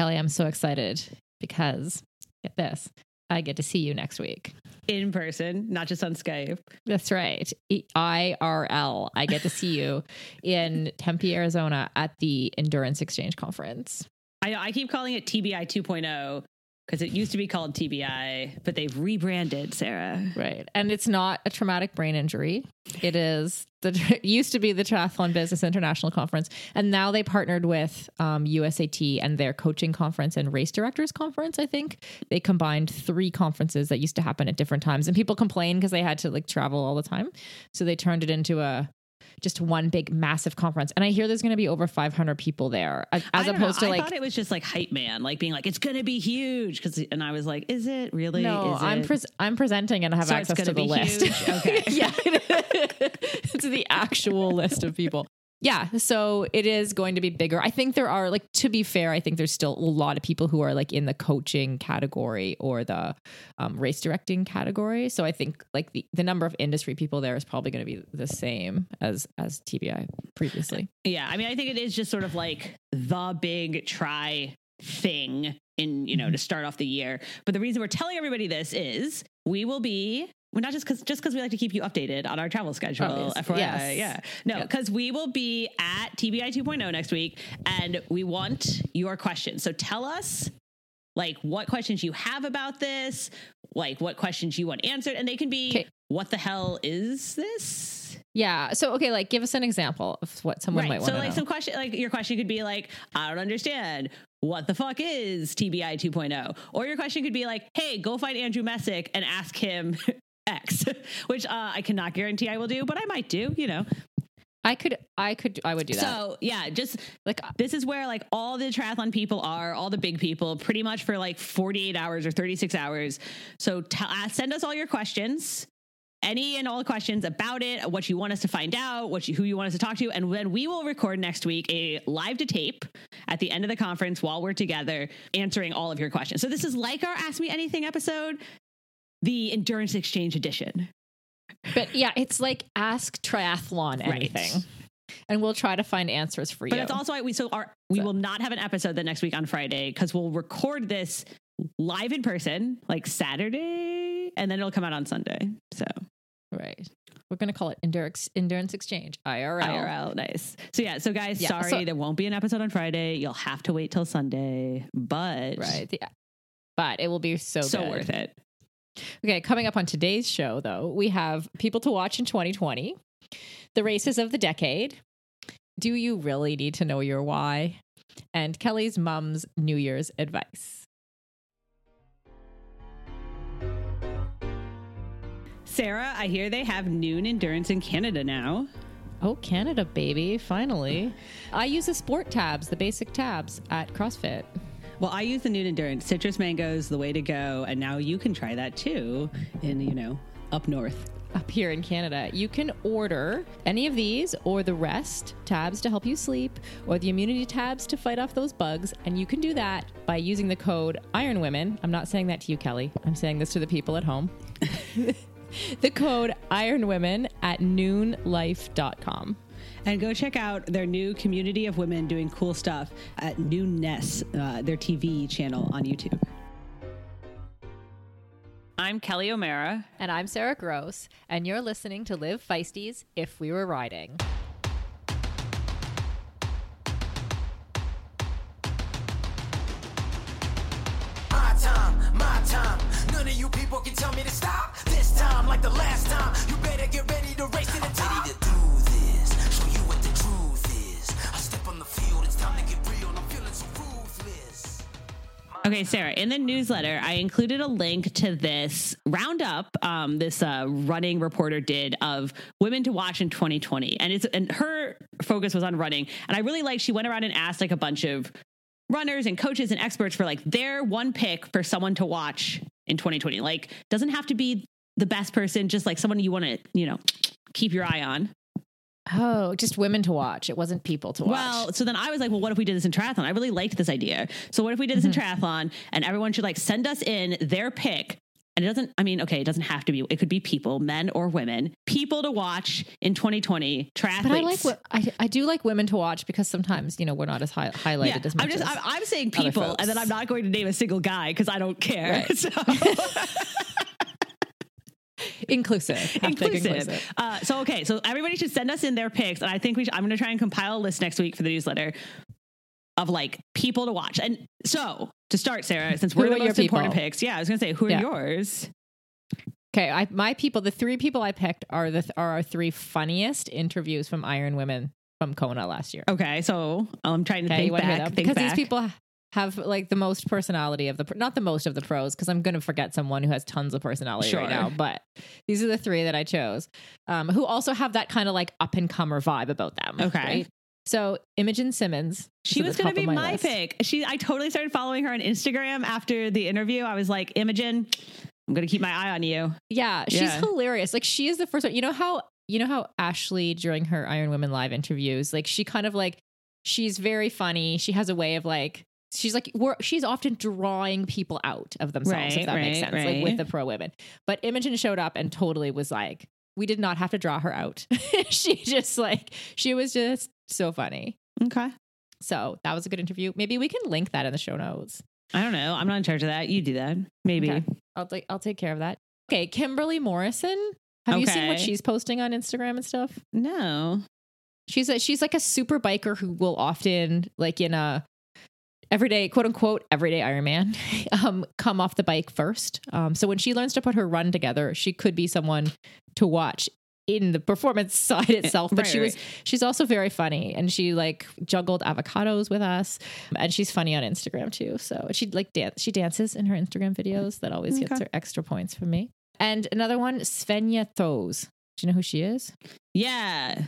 Kelly, I'm so excited because get this. I get to see you next week. In person, not just on Skype. That's right. IRL. I get to see you in Tempe, Arizona at the Endurance Exchange Conference. I, I keep calling it TBI 2.0 because it used to be called TBI, but they've rebranded, Sarah. Right. And it's not a traumatic brain injury. It is the it used to be the Triathlon Business International Conference, and now they partnered with um, USAT and their coaching conference and race directors conference. I think they combined three conferences that used to happen at different times, and people complained because they had to like travel all the time, so they turned it into a just one big massive conference. And I hear there's going to be over 500 people there, as opposed know. to like. I thought it was just like hype man, like being like, it's going to be huge. Because, and I was like, is it really? No, Is I'm it? pres- I'm presenting and I have So access to the list. huge? Okay. yeah, it's the actual list of people. Yeah, so it is going to be bigger. I think there are like to be fair, I think there's still a lot of people who are like in the coaching category or the um, race directing category. So I think like the, the number of industry people there is probably going to be the same as as TBI previously. Yeah, I mean, I think it is just sort of like the big tri thing in you know Mm-hmm. to start off the year. But the reason we're telling everybody this is we will be. Well, not just because just because we like to keep you updated on our travel schedule. FYI, Yes. yeah, no, because we will be at TBI 2.0 next week, and we want your questions. So tell us like what questions you have about this, like what questions you want answered, and they can be Okay. what the hell is this? Yeah. So okay, like give us an example of what someone might want So like know. some question, like your question could be like, I don't understand. What the fuck is TBI 2.0? Or your question could be like, hey, go find Andrew Messick and ask him X, which uh, I cannot guarantee I will do, but I might do, you know. I could, I could, I would do that. So yeah, just like this is where like all the triathlon people are, all the big people, pretty much for like 48 hours or 36 hours. So t- uh, send us all your questions. Any and all questions about it, what you want us to find out, what you, who you want us to talk to, and then we will record next week a live to tape at the end of the conference while we're together answering all of your questions. So this is like our Ask Me Anything episode, the Endurance Exchange edition. But yeah, it's like ask triathlon Right. anything. And we'll try to find answers for you. But you. it's also why we so our we So- will not have an episode the next week on Friday because we'll record this live in person like Saturday, and then it'll come out on Sunday. So right. We're going to call it Endurance, Endurance Exchange, IRL. IRL, nice. So yeah, so guys, Yeah, sorry so- there won't be an episode on Friday. You'll have to wait till Sunday, but Right. Yeah. But it will be so so good. worth it. Okay, coming up on today's show, though, we have people to watch in 2020, the races of the decade. Do you really need to know your why? And Kelly's mom's New Year's advice. Sarah, I hear they have Nuun endurance in Canada now. Oh, Canada, baby. Finally. I use the sport tabs, the basic tabs at CrossFit. Well, I use the Nuun endurance. Citrus mangoes, the way to go, and now you can try that too. In you know up north. Up here in Canada, you can order any of these or the rest tabs to help you sleep, or the immunity tabs to fight off those bugs. And you can do that by using the code Iron Women. I'm not saying that to you, Kelly. I'm saying this to the people at home. the code Iron Women at nuunlife.com. And go check out their new community of women doing cool stuff at Noonness, uh, their TV channel on YouTube. I'm Kelly O'Mara. And I'm Sarah Gross, and you're listening to Live Feisties If We Were Riding. My time, my time. None of you people can tell me to stop. This time, like the last time, you better get ready to race to the Okay, Sarah, in the newsletter, I included a link to this roundup um, this uh, running reporter did of women to watch in 2020. And it's and her focus was on running. And I really like she went around and asked like a bunch of runners and coaches and experts for like their one pick for someone to watch in 2020. Like doesn't have to be the best person, just like someone you want to, you know, keep your eye on. Oh, just women to watch. It wasn't people to watch. Well, so then I was like, well, what if we did this in triathlon? I really liked this idea. So what if we did this in mm-hmm. triathlon and everyone should like send us in their pick and it doesn't, I mean, okay, it doesn't have to be, it could be people, men or women, people to watch in 2020, triathletes. But I like what I, I do like women to watch because sometimes you know we're not as high, highlighted yeah, as much. I'm just, I'm, I'm saying people, and then. I'm not going to name a single guy because I don't care. Right. So. inclusive, Hashtag inclusive. Uh, so okay, so everybody should send us in their picks, and I think we should, I'm going to try and compile a list next week for the newsletter of like people to watch. And so to start, Sarah, since we're the most important people? picks, yeah, I was going to say, who are Yeah. yours? Okay, I, my people, the three people I picked are the are our three funniest interviews from Iron Women from Kona last year. Okay, so I'm trying to Okay, think want to hear back, because these people have like the most personality of the pro- not the most of the pros because I'm going to forget someone who has tons of personality Sure. right now. But these are the three that I chose, um, who also have that kind of like up and comer vibe about them. Okay. right? So Imogen Simmons, She was going to be of my, pick. She, I totally started following her on Instagram after the interview. I was like, Imogen, I'm going to keep my eye on you. Yeah, she's Yeah. hilarious. Like she is the first one. You know how you know how Ashley during her Iron Women live interviews, like she kind of like she's very funny. She has a way of like she's like we're, she's often drawing people out of themselves, Right, if that makes right, sense. Like with the pro women. But Imogen showed up and totally was like, we did not have to draw her out. she just like she was just so funny. Okay. So that was a good interview. Maybe we can link that in the show notes. I don't know. I'm not in charge of that. You do that. Maybe. Okay. I'll take I'll take care of that. Okay, Kimberly Morrison. Have you seen what she's posting on Instagram and stuff? No. She's a she's like a super biker who will often like in a everyday quote unquote everyday Ironman um come off the bike first. Um so when she learns to put her run together, she could be someone to watch in the performance side itself. But right, she was she's also very funny and she like juggled avocados with us. And she's funny on Instagram too. So she like dance she dances in her Instagram videos. That always gets her extra points from me. And another one, Svenja Thoes. Do you know who she is? Yeah.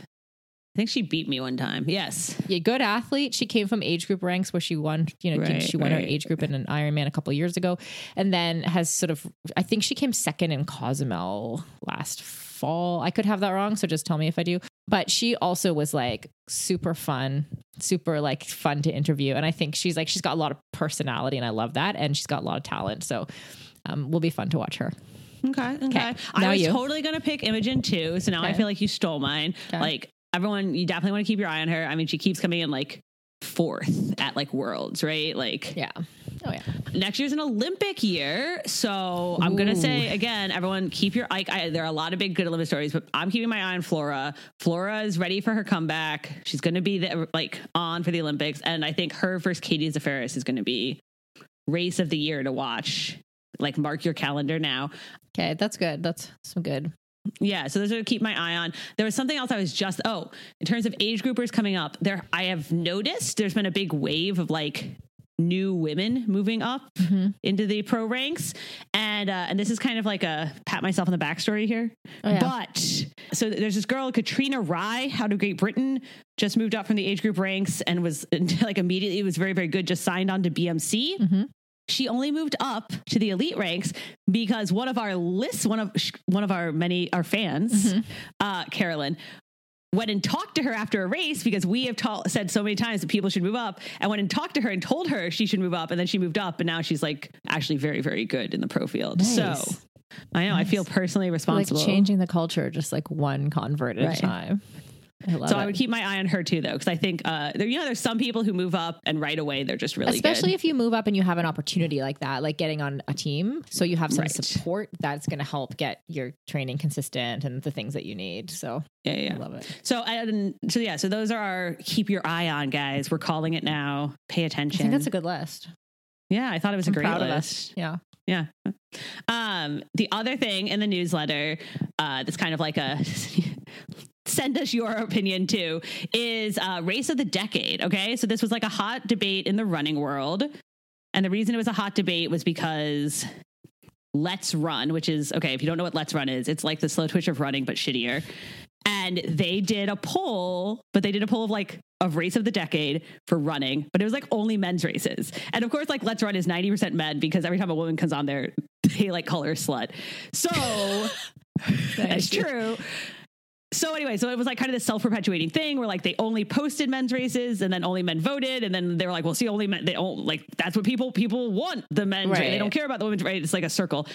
I think she beat me one time. Yes. Yeah, good athlete. She came from age group ranks where she won, you know, Right, she won her age group in an Ironman a couple of years ago, and then has sort of. I think she came second in Cozumel last fall. I could have that wrong, so just tell me if I do. But she also was like super fun, super like fun to interview, and I think she's like she's got a lot of personality, and I love that, and she's got a lot of talent. So, um, will be fun to watch her. Okay. Okay. I was you. totally going to pick Imogen too. So now I feel like you stole mine. Okay. Like everyone, you definitely want to keep your eye on her. I mean, she keeps coming in like fourth at like worlds, right? Like Yeah. Oh yeah. next year's an Olympic year. So I'm going to say again, everyone keep your like, I, there are a lot of big good Olympic stories, but I'm keeping my eye on Flora. Flora is ready for her comeback. She's going to be the, like on for the Olympics. And I think her versus Katie Zaferes is going to be race of the year to watch. Like mark your calendar now. Okay, that's good. That's some good. Yeah, so those are to keep my eye on. There was something else I was just oh, in terms of age groupers coming up, there I have noticed there's been a big wave of like new women moving up Mhm. into the pro ranks, and uh, and this is kind of like a pat myself on the back story here. Oh, yeah. But so there's this girl Katrina Rye out of Great Britain just moved up from the age group ranks and was like immediately was very very good. Just signed on to BMC Mhm. She only moved up to the elite ranks because one of our lists, one of one of our many our fans, uh, Carolyn, went and talked to her after a race because we have ta- said so many times that people should move up, and went and talked to her and told her she should move up, and then she moved up, and now she's like actually very very good in the pro field. So I know I feel personally responsible. Like changing the culture, just like one convert at Right. a time. I so it. I would keep my eye on her too, though, because I think uh, there, you know, there's some people who move up and right away they're just really Especially good. if you move up and you have an opportunity like that, like getting on a team, so you have some Right. support that's going to help get your training consistent and the things that you need. So yeah, yeah. I love it. So and so yeah, so those are our keep your eye on guys. We're calling it now. Pay I attention. think that's a good list. yeah, I thought it was I'm a great list. us. Yeah. Yeah. Um, the other thing in the newsletter uh, that's kind of like a send us your opinion too is uh, race of the decade. Okay, so this was like a hot debate in the running world, and the reason it was a hot debate was because. Let's Run, which is okay. If you don't know what Let's Run is, it's like the Slowtwitch of running, but shittier. And they did a poll, but they did a poll of like of race of the decade for running, but it was like only men's races. And of course, like Let's Run is 90% men because every time a woman comes on there, they like call her a slut. So that's true. So anyway, so it was like kind of this self-perpetuating thing where like they only posted men's races and then only men voted and then they were like, well, see, only men they don't like that's what people people want the men race. They don't care about the women's race. It's like a circle.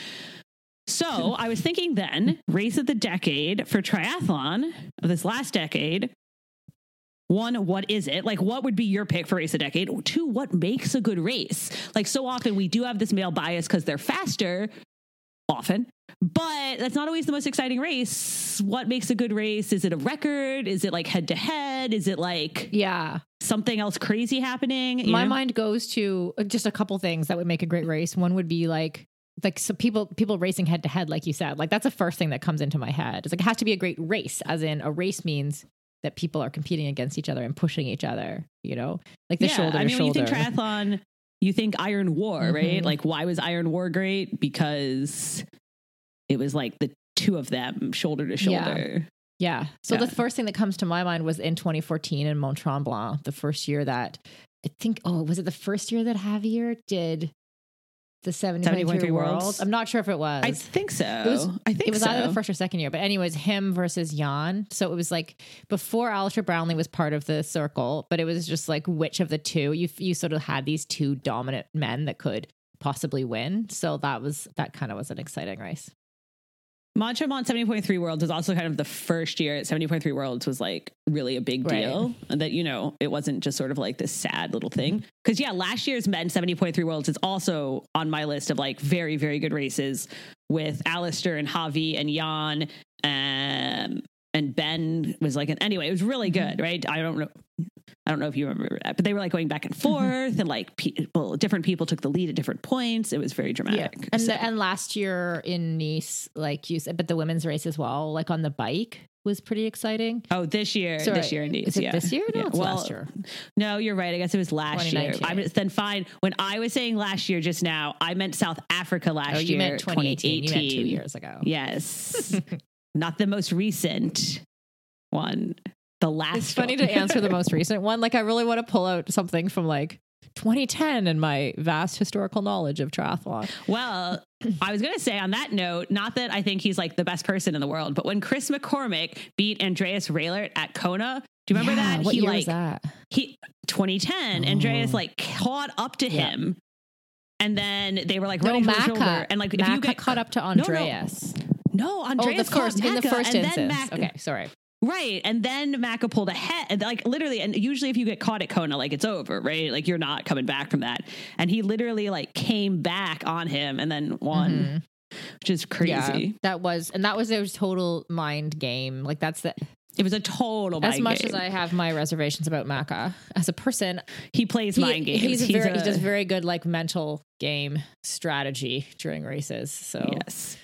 So I was thinking then, race of the decade for triathlon of this last decade. One, what is it? Like, what would be your pick for race of the decade? Two, what makes a good race? Like, so often we do have this male bias because they're faster, often, but that's not always the most exciting race. What makes a good race? Is it a record? Is it like head to head? Is it like Yeah. something else crazy happening? My know? mind goes to uh, just a couple things that would make a great race. One would be like like so people people racing head to head, like you said. Like that's the first thing that comes into my head. It's like it has to be a great race, as in a race means that people are competing against each other and pushing each other. You know, like the yeah, shoulder I mean, when you think triathlon, you think Iron War, right? Mhm. Like, why was Iron War great? Because it was like the two of them shoulder to Yeah. shoulder. Yeah. So Yeah. the first thing that comes to my mind was in 2014 in Mont Tremblant, the first year that I think, oh, was it the first year that Javier did the 70.3 70.3 Worlds? Worlds? I'm not sure if it was. I think so. It was- I think it was so. either the first or second year, but anyways, him versus Jan. So it was like before Alistair Brownlee was part of the circle, but it was just like which of the two you you sort of had these two dominant men that could possibly win. So that was that kind of was an exciting race. Montreal 70.3 Worlds was also kind of the first year at 70.3 Worlds was like really a big Right. deal. And that, you know, it wasn't just sort of like this sad little thing. Because, yeah, last year's men 70.3 Worlds is also on my list of like very, very good races with Alistair and Javi and Jan. Um, and Ben was like, an, anyway, it was really good, right? I don't know. I don't know if you remember that, but they were like going back and mm-hmm. forth, and like people, different people took the lead at different points. It was very dramatic. And So- the, and last year in Nice, like you said, but the women's race as well, like on the bike was pretty exciting. Oh, this year, Sorry, this year indeed. is it yeah. this year? No, Yeah. it's Well, last year. No, you're right. I guess it was last year. I'm then fine. When I was saying last year just now, I meant South Africa last Oh, you year. meant 2018. You meant two years ago. Yes, not the most recent one. The last. It's funny to answer the most recent one. Like, I really want to pull out something from like 2010 and my vast historical knowledge of triathlon. Well, I was going to say on that note, not that I think he's like the best person in the world, but when Chris McCormick beat Andreas Raelert at Kona, do you remember Yeah, that? What he year like was that? he 2010 andreas Oh. like caught up to Yeah. him and then they were like No, running for shoulder Macca. and like if you get caught up to no. Andreas. no Oh, andreas the first in the first instance. okay, sorry. Right and then Macca pulled ahead like literally and usually if you get caught at kona like it's over right like you're not coming back from that and he literally like came back on him and then won which is crazy Mm-hmm. Yeah, that was, and that was a total mind game. Like that's the it was a total as much game. as I have my reservations about Macca as a person. he plays he- mind games He's, a very, he does very good like mental game strategy during races. So Yes.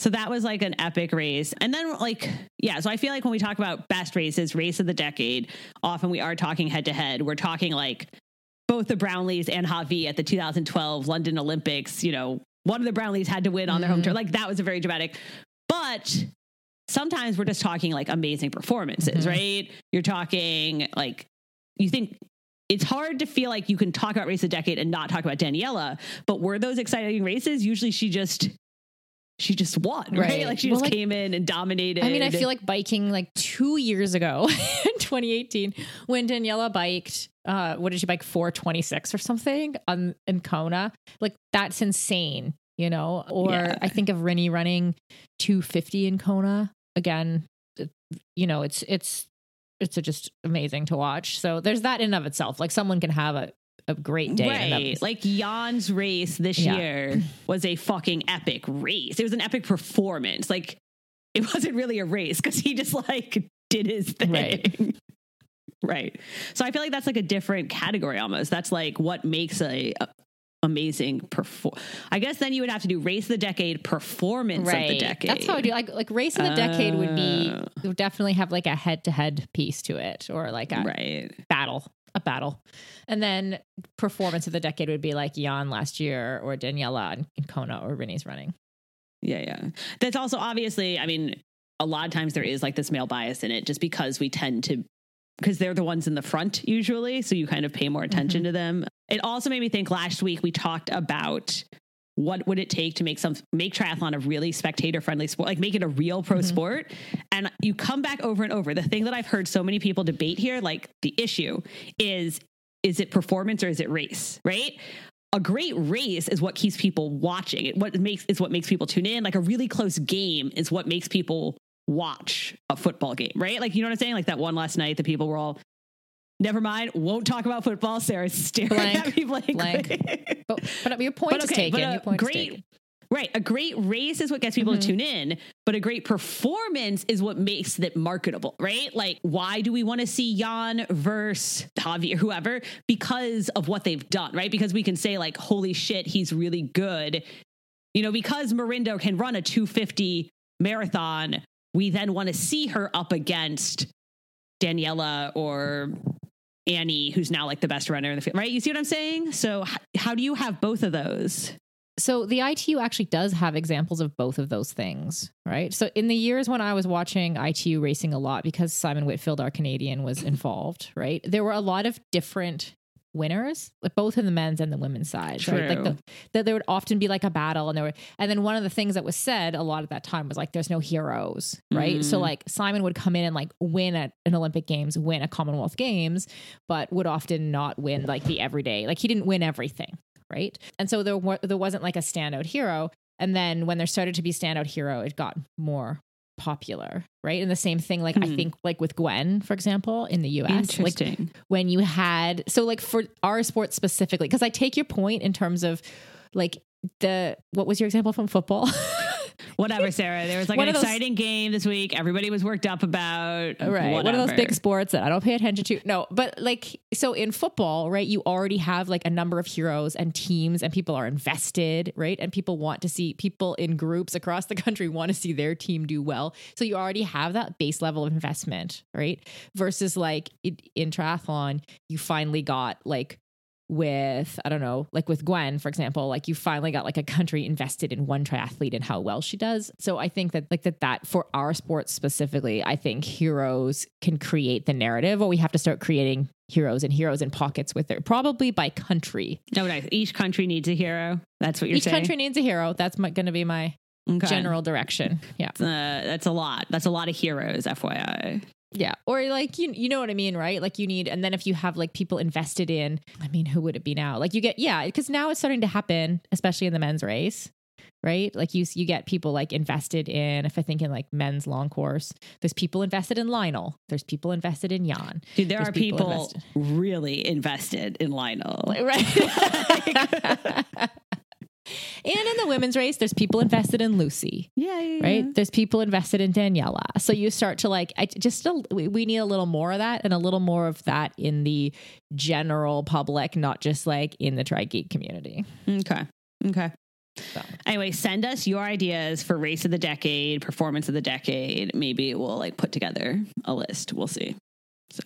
So that was like an epic race. And then like, yeah, so I feel like when we talk about best races, race of the decade, often we are talking head to head. We're talking like both the Brownlees and Javi at the 2012 London Olympics, you know, one of the Brownlees had to win on their home Mhm. turf. Like that was a very dramatic. But sometimes we're just talking like amazing performances, Mhm. right? You're talking like you think it's hard to feel like you can talk about race of the decade and not talk about Daniela, but were those exciting races? Usually she just she just won, right? Right. Like she Well, just like- came in and dominated. I mean, I feel like biking like two years ago in 2018 when Daniela biked, uh, what did she bike? 426 or something on in Kona. Like that's insane, you know? Or Yeah. I think of Rinny running 250 in Kona. Again, you know, it's, it's, it's just amazing to watch. So there's that in of itself. Like someone can have a, a great day. in and of Right. Like Jan's race this Yeah. year was a fucking epic race. It was an epic performance. Like it wasn't really a race because he just like did his thing. Right. right. So I feel like that's like a different category almost. That's like what makes a, a amazing perform. I guess then you would have to do race of the decade, performance of the decade. That's how I do. Like like race of the decade would be Uh. would definitely have like a head to head piece to it, or like a Right. battle, a battle, and then performance of the decade would be like Jan last year, or Daniela and Kona, or Rinny's running. Yeah, yeah. That's also obviously, I mean, a lot of times there is like this male bias in it just because we tend to because they're the ones in the front usually, so you kind of pay more attention mm-hmm. to them. It also made me think last week we talked about what would it take to make some make triathlon a really spectator friendly sport, like make it a real pro mm-hmm. sport. And you come back over and over. The thing that I've heard so many people debate here, like the issue is is it performance or is it race, right? a great race is what keeps people watching. It what makes is what makes people tune in. Like a really close game is what makes people watch a football game, right? Like you know what I'm saying? Like that one last night, the people were all. Never mind. Won't talk about football. Sarah's staring Blank. at me blank. Blank. But, but your point But is okay, taken. but Your point great- is taken. Right. A great race is what gets people Mm-hmm. to tune in, but a great performance is what makes it marketable, right? Like, why do we want to see Jan versus Javier, whoever? Because of what they've done, right? Because we can say, like, holy shit, he's really good. You know, because Mirinda can run a 250 marathon, we then want to see her up against Daniela or Annie, who's now like the best runner in the field, right? You see what I'm saying? So, h- how do you have both of those? So the ITU actually does have examples of both of those things, right? So in the years when I was watching ITU racing a lot, because Simon Whitfield, our Canadian, was involved, right? There were a lot of different winners, like both in the men's and the women's side. Right? Like True. the, that there would often be like a battle, and there were, and then one of the things that was said a lot at that time was like, "There's no heroes," right? So Mm. like Simon would come in and like win at an Olympic Games, win a Commonwealth Games, but would often not win like the everyday. Like he didn't win everything, right? And so there wa- there wasn't like a standout hero. And then when there started to be standout hero, it got more popular, right? And the same thing, like I Hmm. think, like with Gwen, for example, in the U.S., like Interesting. when you had so like for our sport specifically, because I take your point in terms of like the what was your example from football? Whatever, Sarah. There was like One an those- exciting game this week. Everybody was worked up about. right one of those big sports that i don't pay attention to no but like so in football right you already have like a number of heroes and teams and people are invested right and people want to see people in groups across the country want to see their team do well so you already have that base level of investment right versus like in triathlon you finally got like with I don't know, like with Gwen, for example, like you finally got like a country invested in one triathlete and how well she does. So I think that like that that for our sport specifically, I think heroes can create the narrative, or we have to start creating heroes and heroes in pockets with it, probably by country. No, nice. Each country needs a hero. That's what you're saying. Each country needs a hero. That's going to be my Okay. general direction. Yeah. Uh, that's a lot. That's a lot of heroes, FYI. Yeah. Or like you you know what I mean, right? Like you need and then if you have like people invested in, I mean, who would it be now? Like you get yeah, because now it's starting to happen, especially in the men's race. Right? Like you you get people like invested in if I think in like men's long course, there's people invested in Lionel. There's people invested in Jan. Dude, there are people people, invested. really invested in Lionel. Right. and in the women's race, there's people invested in Lucy. yeah, yeah, right? There's people invested in Daniela. So you start to like, I just, a, we we need a little more of that and a little more of that in the general public, not just like in the tri geek community. Okay. Okay. So. Anyway, send us your ideas for race of the decade, performance of the decade. Maybe we'll like put together a list. We'll see. So,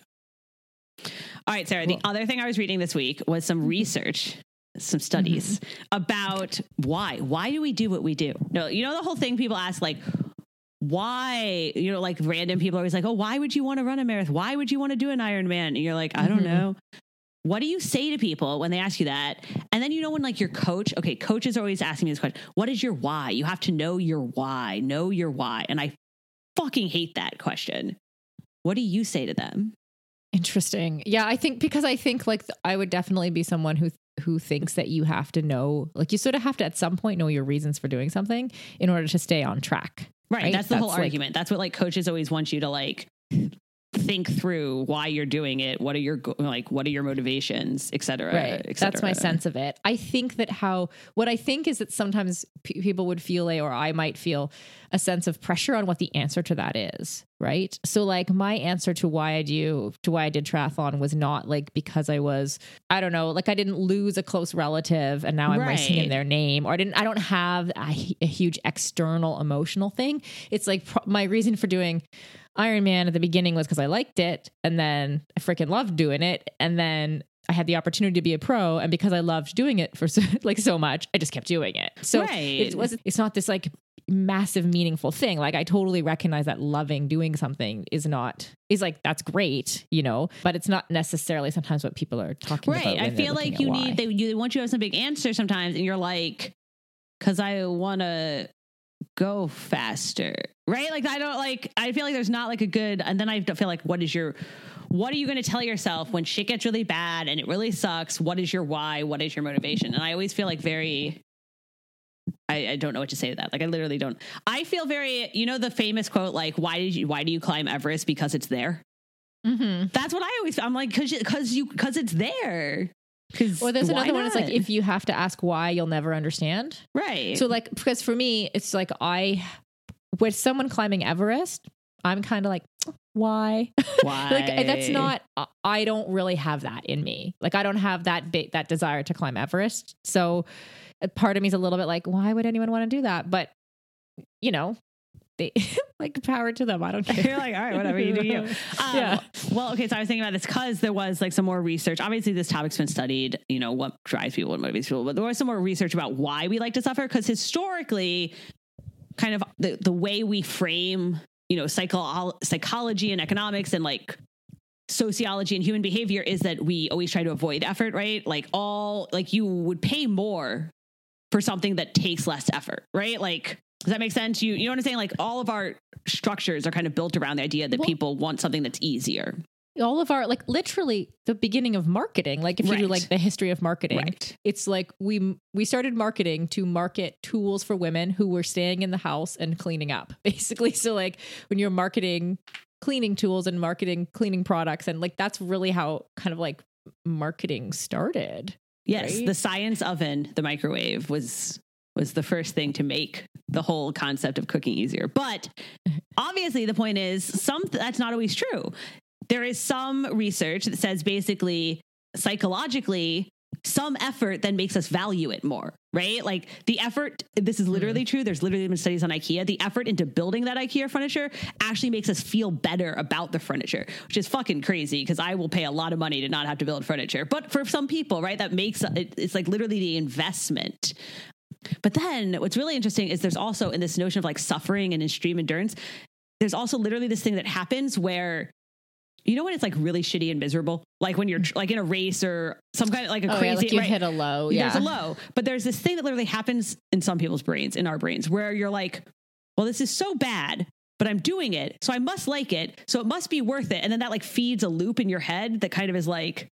all right, Sarah. Cool. The other thing I was reading this week was some mm-hmm. research, some studies about why. Why do we do what we do? No, you know the whole thing people ask like. Why, you know, like random people are always like, oh, why would you want to run a marathon? Why would you want to do an Ironman? And you're like, I don't Mhm. know. What do you say to people when they ask you that? And then you know when like your coach, okay, coaches are always asking me this question. What is your why? You have to know your why. Know your why. And I fucking hate that question. What do you say to them? Interesting. Yeah, I think because I think like I would definitely be someone who who thinks that you have to know, like you sort of have to at some point know your reasons for doing something in order to stay on track. Right. Right? That's the whole like- argument. That's what like coaches always want you to like think through why you're doing it. What are your like what are your motivations, et cetera, right. et that's my sense of it. I think that how what i think is that sometimes p- people would feel a or i might feel a sense of pressure on what the answer to that is right? So like my answer to why i do to why i did triathlon was not like because i was i don't know like i didn't lose a close relative and now i'm racing in their name or i didn't i don't have a, a huge external emotional thing. It's like pro- my reason for doing Ironman at the beginning was because I liked it, and then I freaking loved doing it, and then I had the opportunity to be a pro, and because I loved doing it for so, like so much, I just kept doing it. So Right. it was it's not this like massive meaningful thing. Like I totally recognize that loving doing something is not is like that's great, you know, but it's not necessarily sometimes what people are talking about. Right. I feel like you need they you want you to have some big answer sometimes, and you're like, because I want to go faster, right? Like I don't like. I feel like there's not like a good, and then I feel like, what is your what are you going to tell yourself when shit gets really bad and it really sucks? What is your why? What is your motivation? And I always feel like very I, I, don't know what to say to that. Like I literally don't. I feel very, you know, the famous quote, like, "Why did you? Why do you climb Everest? Because it's there." Mm-hmm. That's what I always. I'm like, because because you because it's there. Because Or there's another one. It's like if you have to ask why, you'll never understand. right. So like because for me, it's like I with someone climbing Everest, I'm kind of like why? why? like that's not I- I don't really have that in me. Like I don't have that big that desire to climb Everest. So part of me is a little bit like why would anyone want to do that? But you know, they like power to them. I don't care. You're like, all right, whatever you do, you. Um, Yeah. Well, okay. So I was thinking about this because there was like some more research. Obviously, this topic's been studied. You know what drives people, what motivates people, but there was some more research about why we like to suffer. Because historically, kind of the the way we frame, you know, psycho- psychology and economics and like sociology and human behavior is that we always try to avoid effort, right? Like all like you would pay more for something that takes less effort, right? Like does that make sense? You you know what I'm saying? Like all of our structures are kind of built around the idea that Well- people want something that's easier. all of our like literally the beginning of marketing like if you do like the history of marketing Right. it's like we we started marketing to market tools for women who were staying in the house and cleaning up basically so like when you're marketing cleaning tools and marketing cleaning products and like that's really how kind of like marketing started Yes, Right? the science oven, the microwave was was the first thing to make the whole concept of cooking easier. But obviously the point is some that's not always true. There is some research that says basically psychologically some effort then makes us value it more, right? Like the effort, this is literally mm. true. There's literally been studies on IKEA. The effort into building that IKEA furniture actually makes us feel better about the furniture, which is fucking crazy because I will pay a lot of money to not have to build furniture. But for some people, right, that makes it, it's like literally the investment. But then what's really interesting is there's also in this notion of like suffering and extreme endurance, there's also literally this thing that happens where you know when it's like really shitty and miserable, like when you're like in a race or some kind of like a oh crazy yeah like you right? hit a low yeah There's a low, but there's this thing that literally happens in some people's brains, in our brains, where you're like, well, this is so bad, but I'm doing it, so I must like it, so it must be worth it. And then that like feeds a loop in your head that kind of is like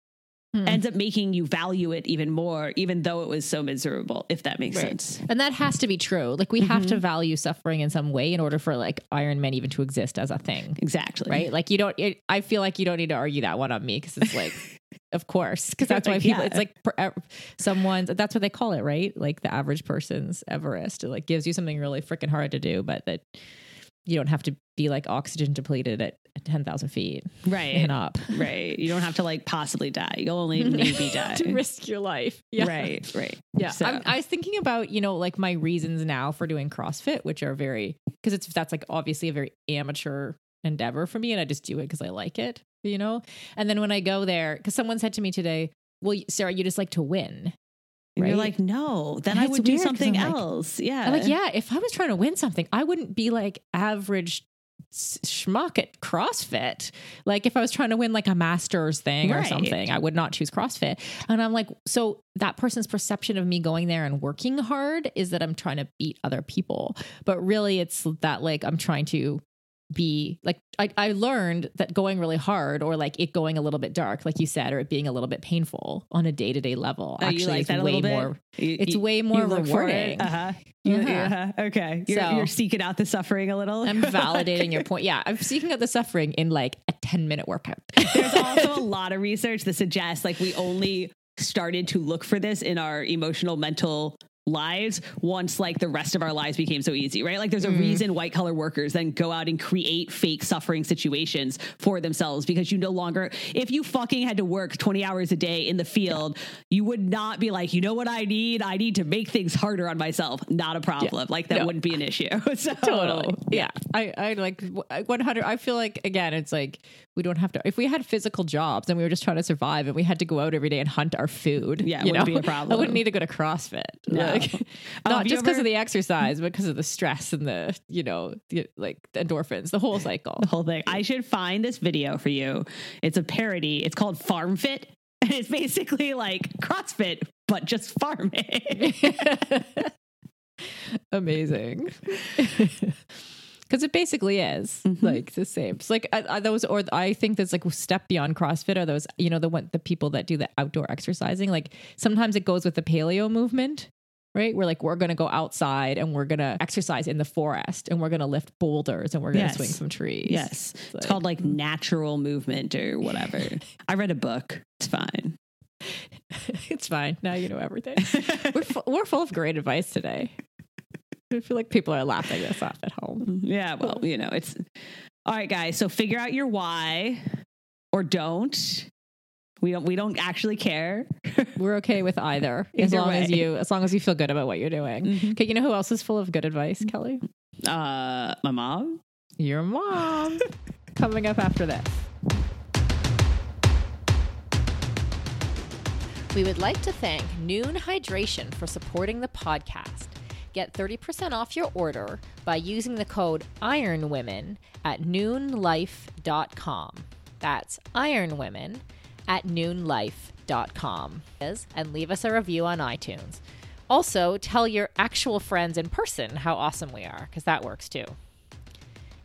Hmm. ends up making you value it even more, even though it was so miserable. If that makes Right. sense. and that has to be true like we have Mm-hmm. to value suffering in some way in order for like Ironman even to exist as a thing Exactly. right? Like you don't. It, I feel like you don't need to argue that one on me because it's like, of course, because that's why people. yeah. It's like per, someone's. That's what they call it, right? Like the average person's Everest. It like gives you something really freaking hard to do, but that you don't have to be like oxygen depleted at ten thousand feet Right. and up Right. You don't have to like possibly die. You'll only maybe die. to risk your life. Yeah. Right. Right. Yeah, So- I'm, I was thinking about you know like my reasons now for doing CrossFit, which are very because it's that's like obviously a very amateur endeavor for me, and I just do it because I like it, you know. And then when I go there, because someone said to me today, "Well, Sarah, you just like to win." And you're like, no, then And I would do something I'm like- else. yeah. I'm like, yeah, if I was trying to win something, I wouldn't be like average schmuck at CrossFit. Like if I was trying to win like a master's thing or something, I would not choose CrossFit. And I'm like, so that person's perception of me going there and working hard is that I'm trying to beat other people. But really it's that like I'm trying to be like I, I learned that going really hard or like it going a little bit dark, like you said, or it being a little bit painful on a day to day level. Oh, actually like is way more You- it's you- way more it? rewarding. Uh-huh. You- Uh-huh. uh-huh. Okay. You're, So- you're seeking out the suffering a little. I'm validating your point. Yeah, I'm seeking out the suffering in like a 10 minute workout. There's also a lot of research that suggests like we only started to look for this in our emotional mental lives once like the rest of our lives became so easy right like there's a mm-hmm. reason white collar workers then go out and create fake suffering situations for themselves because you no longer if you fucking had to work 20 hours a day in the field you would not be like you know what i need i need to make things harder on myself not a problem like that No. wouldn't be an issue so totally. Yeah. I, I like 100. I feel like, again, it's like we don't have to, if we had physical jobs and we were just trying to survive and we had to go out every day and hunt our food, Yeah, it wouldn't know, be a problem. I wouldn't need to go to CrossFit. No. Like, Um, not you just because ever- of the exercise, but because of the stress and the, you know, the, like the endorphins, the whole cycle. the whole thing. I should find this video for you. It's a parody. It's called Farm Fit. And it's basically like CrossFit, but just farming. Amazing. because it basically is Mm-hmm. like the same. It's like I, I, those, or I think that's like step beyond CrossFit are those, you know, the one the people that do the outdoor exercising. Like sometimes it goes with the paleo movement, right? We're like we're gonna go outside and we're gonna exercise in the forest and we're gonna lift boulders and we're gonna Yes. swing from trees. Yes. It's like- called like natural movement or whatever. I read a book. It's fine. it's fine. Now you know everything. we're fu- we're full of great advice today. I feel like people are laughing us off at home. Yeah, well, you know, it's all right, guys. So figure out your why or don't. We don't we don't actually care. We're okay with either, as Either long as you as long as you feel good about what you're doing. Okay, you know who else is full of good advice, Kelly? Uh my mom. Your mom. Coming up after this. We would like to thank Nuun Hydration for supporting the podcast. Get 30% off your order by using the code IRONWOMEN at nuunlife.com. That's IRONWOMEN at nuunlife.com. And leave us a review on iTunes. Also, tell your actual friends in person how awesome we are, because that works too.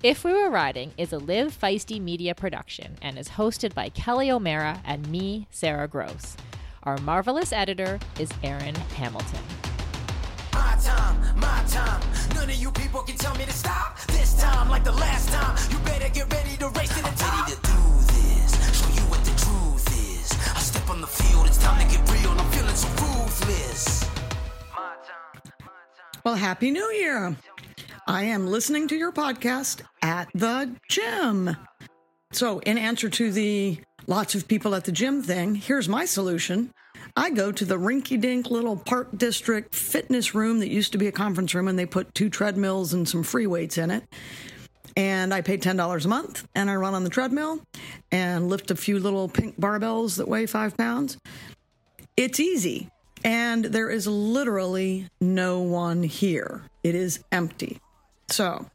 If We Were Riding is a Live Feisty media production and is hosted by Kelly O'Mara and me, Sarah Gross. Our marvelous editor is Aaron Hamilton. My time, my time. None of you people can tell me to stop. This time, like the last time, you better get ready to race the top. On the field, it's time to get real. I'm feeling so ruthless. Well, Happy New Year. I am listening to your podcast at the gym. So, in answer to the lots of people at the gym thing, here's my solution. I go to the rinky dink little park district fitness room that used to be a conference room, and they put two treadmills and some free weights in it. And I pay $10 a month, and I run on the treadmill and lift a few little pink barbells that weigh five pounds. It's easy. And there is literally no one here. It is empty. So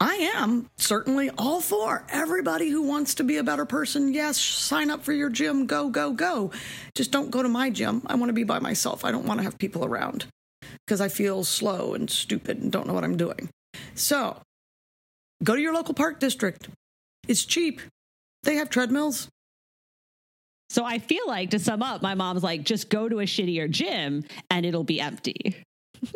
I am certainly all for everybody who wants to be a better person. Yes, sign up for your gym. Go, go, go. Just don't go to my gym. I want to be by myself. I don't want to have people around because I feel slow and stupid and don't know what I'm doing. So go to your local park district. It's cheap. They have treadmills. So I feel like to sum up, my mom's like, just go to a shittier gym and it'll be empty.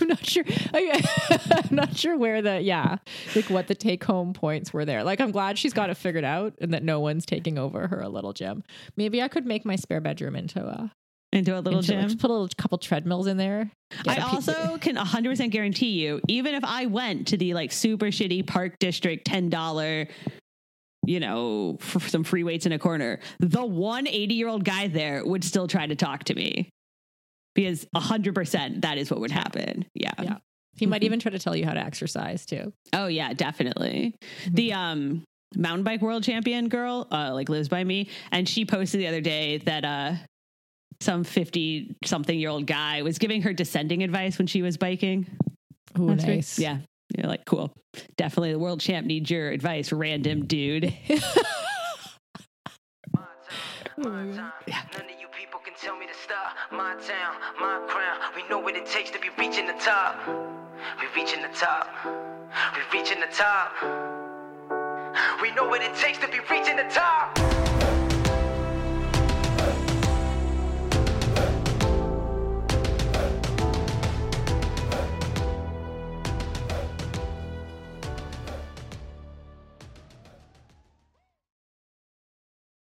I'm not sure. I, I'm not sure where the yeah, like what the take home points were there. Like I'm glad she's got it figured out and that no one's taking over her little gym. Maybe I could make my spare bedroom into a Into a little into, gym. Just put a little couple treadmills in there. I I a pe- also can 100% guarantee you, even if I went to the like super shitty park district $10, you know, for some free weights in a corner, the one 80 year old guy there would still try to talk to me because 100% that is what would happen. Yeah. Yeah. he might even try to tell you how to exercise too. Oh, yeah, definitely. The, um, mountain bike world champion girl uh like lives by me and she posted the other day that uh some 50 something year old guy was giving her descending advice when she was biking Ooh, That's right. nice. Yeah. You're like, cool. Definitely the world champ needs your advice, random dude. None of you people can tell me to stop. My town, my crown. We know what it takes to be reaching the top. We reaching the top. We reaching the top. We know what it takes to be reaching the top.